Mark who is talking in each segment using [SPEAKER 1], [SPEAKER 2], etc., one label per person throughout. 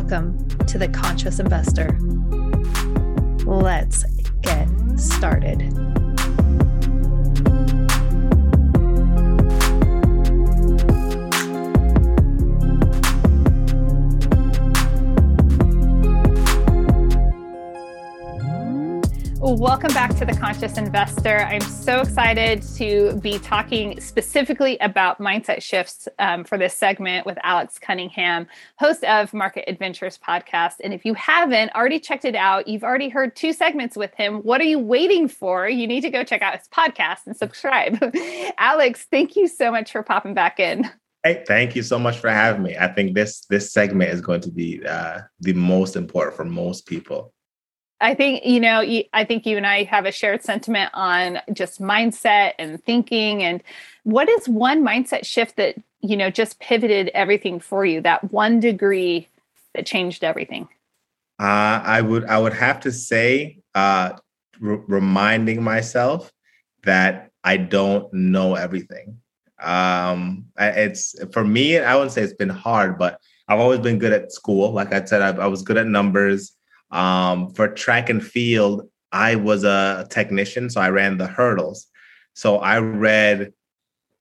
[SPEAKER 1] Welcome to the Conscious Investor. Let's get started. Welcome back to the Conscious Investor. I'm so excited to be talking specifically about mindset shifts um, for this segment with Alex Cunningham, host of Market Adventures podcast. And if you haven't already checked it out, you've already heard two segments with him. What are you waiting for? You need to go check out his podcast and subscribe. Alex, thank you so much for popping back in.
[SPEAKER 2] Hey, thank you so much for having me. I think this this segment is going to be uh, the most important for most people.
[SPEAKER 1] I think, you know, I think you and I have a shared sentiment on just mindset and thinking. And what is one mindset shift that, you know, just pivoted everything for you, that one degree that changed everything?
[SPEAKER 2] Uh, I would, I would have to say, uh, r- reminding myself that I don't know everything. Um, it's for me, I wouldn't say it's been hard, but I've always been good at school. Like I said, I, I was good at numbers. Um, for track and field, I was a technician, so I ran the hurdles. So I read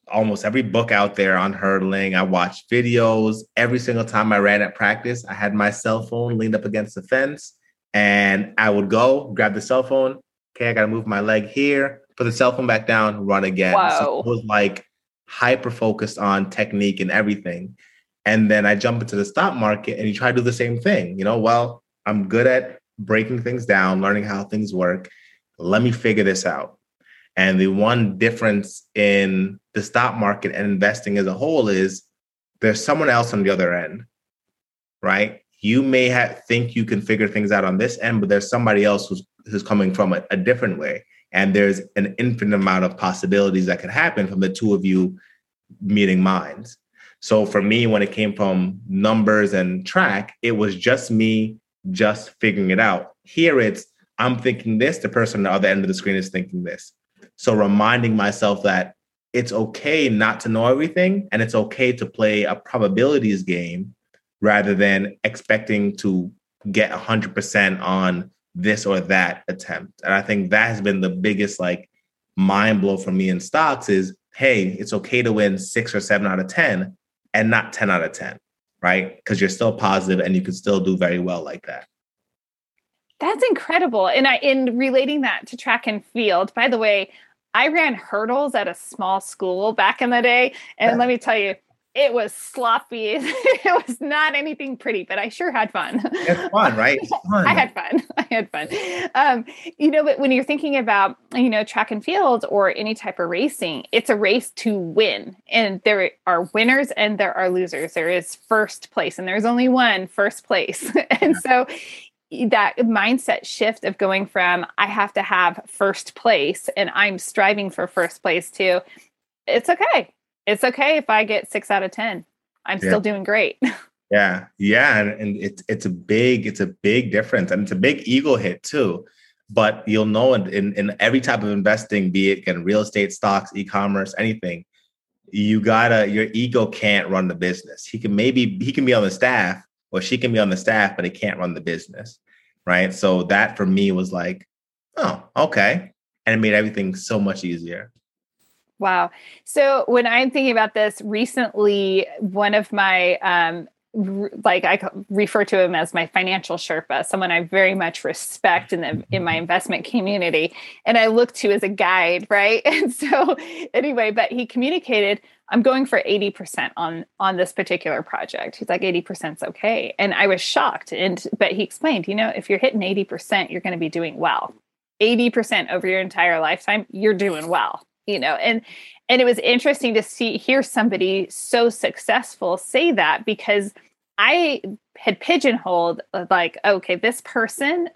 [SPEAKER 2] almost every book out there on hurdling. I watched videos. Every single time I ran at practice, I had my cell phone leaned up against the fence and I would go grab the cell phone. Okay, I got to move my leg here, put the cell phone back down, run again. Wow. So it was like hyper focused on technique and everything. And then I jump into the stock market and you try to do the same thing. You know, well, I'm good at breaking things down, learning how things work. Let me figure this out. And the one difference in the stock market and investing as a whole is there's someone else on the other end, right? You may have, think you can figure things out on this end, but there's somebody else who's, who's coming from a, a different way. And there's an infinite amount of possibilities that could happen from the two of you meeting minds. So for me, when it came from numbers and track, it was just me just figuring it out. Here it's I'm thinking this, the person on the other end of the screen is thinking this. So reminding myself that it's okay not to know everything and it's okay to play a probabilities game rather than expecting to get 100% on this or that attempt. And I think that has been the biggest like mind blow for me in stocks is hey, it's okay to win 6 or 7 out of 10 and not 10 out of 10 right? Because you're still positive and you can still do very well like that.
[SPEAKER 1] That's incredible. And I in relating that to track and field, by the way, I ran hurdles at a small school back in the day. And let me tell you, it was sloppy. it was not anything pretty, but I sure had fun.
[SPEAKER 2] It's fun, right? Fun.
[SPEAKER 1] I had fun. I had fun. Um, you know, but when you're thinking about, you know, track and field or any type of racing, it's a race to win. And there are winners and there are losers. There is first place and there's only one first place. and so that mindset shift of going from I have to have first place and I'm striving for first place to it's okay it's okay if I get six out of 10. I'm yeah. still doing great.
[SPEAKER 2] yeah. Yeah. And, and it's, it's a big, it's a big difference. And it's a big ego hit too. But you'll know in, in, in every type of investing, be it in real estate, stocks, e-commerce, anything, you gotta, your ego can't run the business. He can maybe, he can be on the staff or she can be on the staff, but he can't run the business. Right. So that for me was like, oh, okay. And it made everything so much easier.
[SPEAKER 1] Wow. So when I'm thinking about this recently, one of my um, like I refer to him as my financial Sherpa, someone I very much respect in the in my investment community, and I look to as a guide, right? And so anyway, but he communicated, I'm going for 80% on on this particular project. He's like 80% is okay, and I was shocked. And but he explained, you know, if you're hitting 80%, you're going to be doing well. 80% over your entire lifetime, you're doing well you know and and it was interesting to see hear somebody so successful say that because i had pigeonholed uh, like okay this person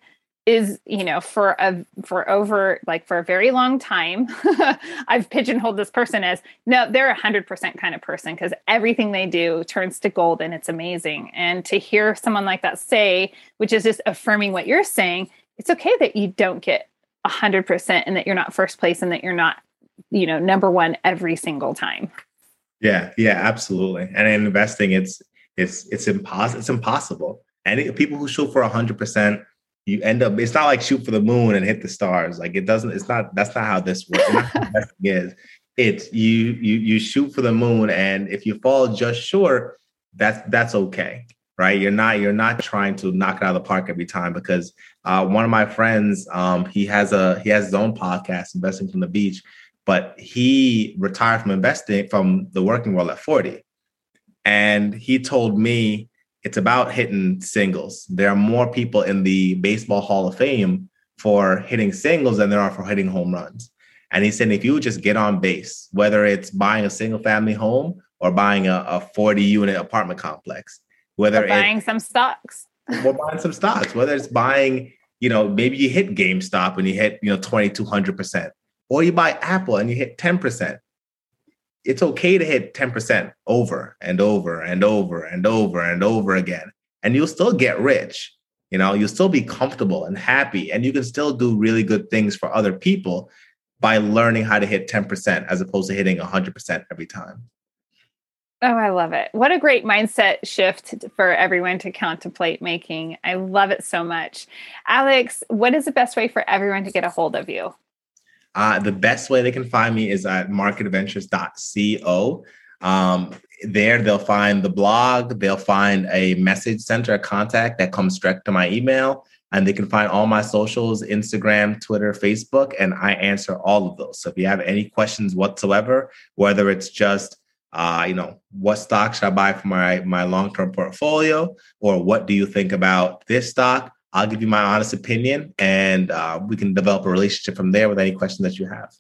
[SPEAKER 1] is you know for a for over like for a very long time i've pigeonholed this person as no they're a hundred percent kind of person because everything they do turns to gold and it's amazing. And to hear someone like that say which is just affirming what you're saying it's okay that you don't get a hundred percent and that you're not first place and that you're not you know number one every single time
[SPEAKER 2] yeah yeah absolutely and in investing it's It's it's impossible. It's impossible. And people who shoot for hundred percent, you end up. It's not like shoot for the moon and hit the stars. Like it doesn't. It's not. That's not how this works. is it's you you you shoot for the moon, and if you fall just short, that's that's okay, right? You're not you're not trying to knock it out of the park every time because uh, one of my friends, um, he has a he has his own podcast, investing from the beach, but he retired from investing from the working world at 40. And he told me it's about hitting singles. There are more people in the Baseball Hall of Fame for hitting singles than there are for hitting home runs. And he said, if you just get on base, whether it's buying a single family home or buying a, a 40 unit apartment complex, whether
[SPEAKER 1] or buying some stocks,
[SPEAKER 2] or buying some stocks, whether it's buying, you know, maybe you hit GameStop and you hit, you know, 2200%, or you buy Apple and you hit 10% it's okay to hit 10% over and over and over and over and over again. And you'll still get rich. You know, you'll still be comfortable and happy, and you can still do really good things for other people by learning how to hit 10% as opposed to hitting 100% every time.
[SPEAKER 1] Oh, I love it. What a great mindset shift for everyone to contemplate making. I love it so much. Alex, what is the best way for everyone to get a hold of you?
[SPEAKER 2] Uh, the best way they can find me is at marketadventures.co. Um, there, they'll find the blog, they'll find a message center, contact that comes direct to my email, and they can find all my socials Instagram, Twitter, Facebook, and I answer all of those. So if you have any questions whatsoever, whether it's just uh, you know, what stock should I buy for my my long term portfolio, or what do you think about this stock? I'll give you my honest opinion, and uh, we can develop a relationship from there with any questions that you have.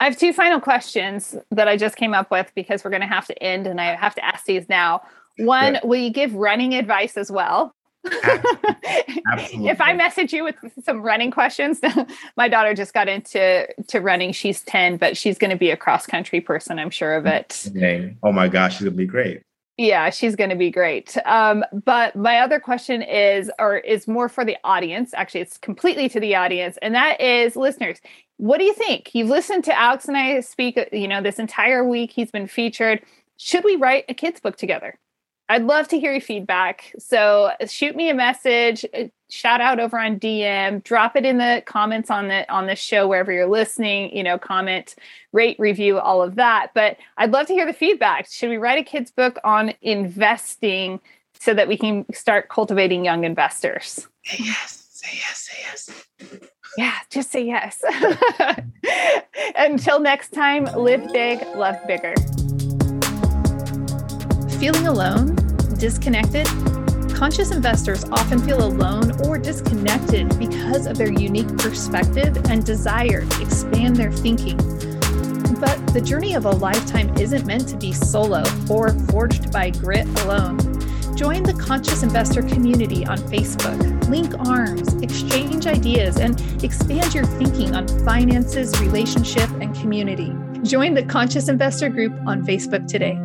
[SPEAKER 1] I have two final questions that I just came up with because we're going to have to end, and I have to ask these now. One, yeah. will you give running advice as well? Absolutely. if I message you with some running questions, my daughter just got into to running. She's 10, but she's going to be a cross country person. I'm sure of it.
[SPEAKER 2] Oh my gosh, she's going to be great.
[SPEAKER 1] Yeah, she's going to be great. Um, but my other question is, or is more for the audience. Actually, it's completely to the audience, and that is listeners. What do you think? You've listened to Alex and I speak. You know, this entire week he's been featured. Should we write a kids book together? I'd love to hear your feedback. So shoot me a message, uh, shout out over on DM, drop it in the comments on the on the show wherever you're listening, you know, comment, rate, review, all of that. But I'd love to hear the feedback. Should we write a kids book on investing so that we can start cultivating young investors?
[SPEAKER 2] Say yes, say yes, say yes.
[SPEAKER 1] Yeah, just say yes. Until next time, live big, love bigger. Feeling alone? Disconnected? Conscious investors often feel alone or disconnected because of their unique perspective and desire to expand their thinking. But the journey of a lifetime isn't meant to be solo or forged by grit alone. Join the Conscious Investor community on Facebook. Link arms, exchange ideas, and expand your thinking on finances, relationship, and community. Join the Conscious Investor group on Facebook today.